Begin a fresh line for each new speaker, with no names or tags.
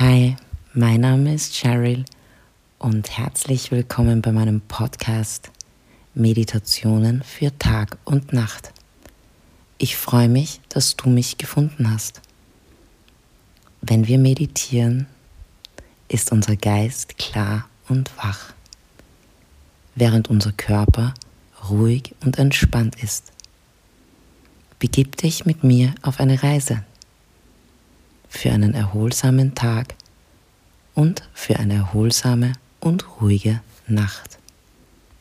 Hi, mein Name ist Cheryl und herzlich willkommen bei meinem Podcast Meditationen für Tag und Nacht. Ich freue mich, dass du mich gefunden hast. Wenn wir meditieren, ist unser Geist klar und wach, während unser Körper ruhig und entspannt ist. Begib dich mit mir auf eine Reise für einen erholsamen Tag und für eine erholsame und ruhige Nacht.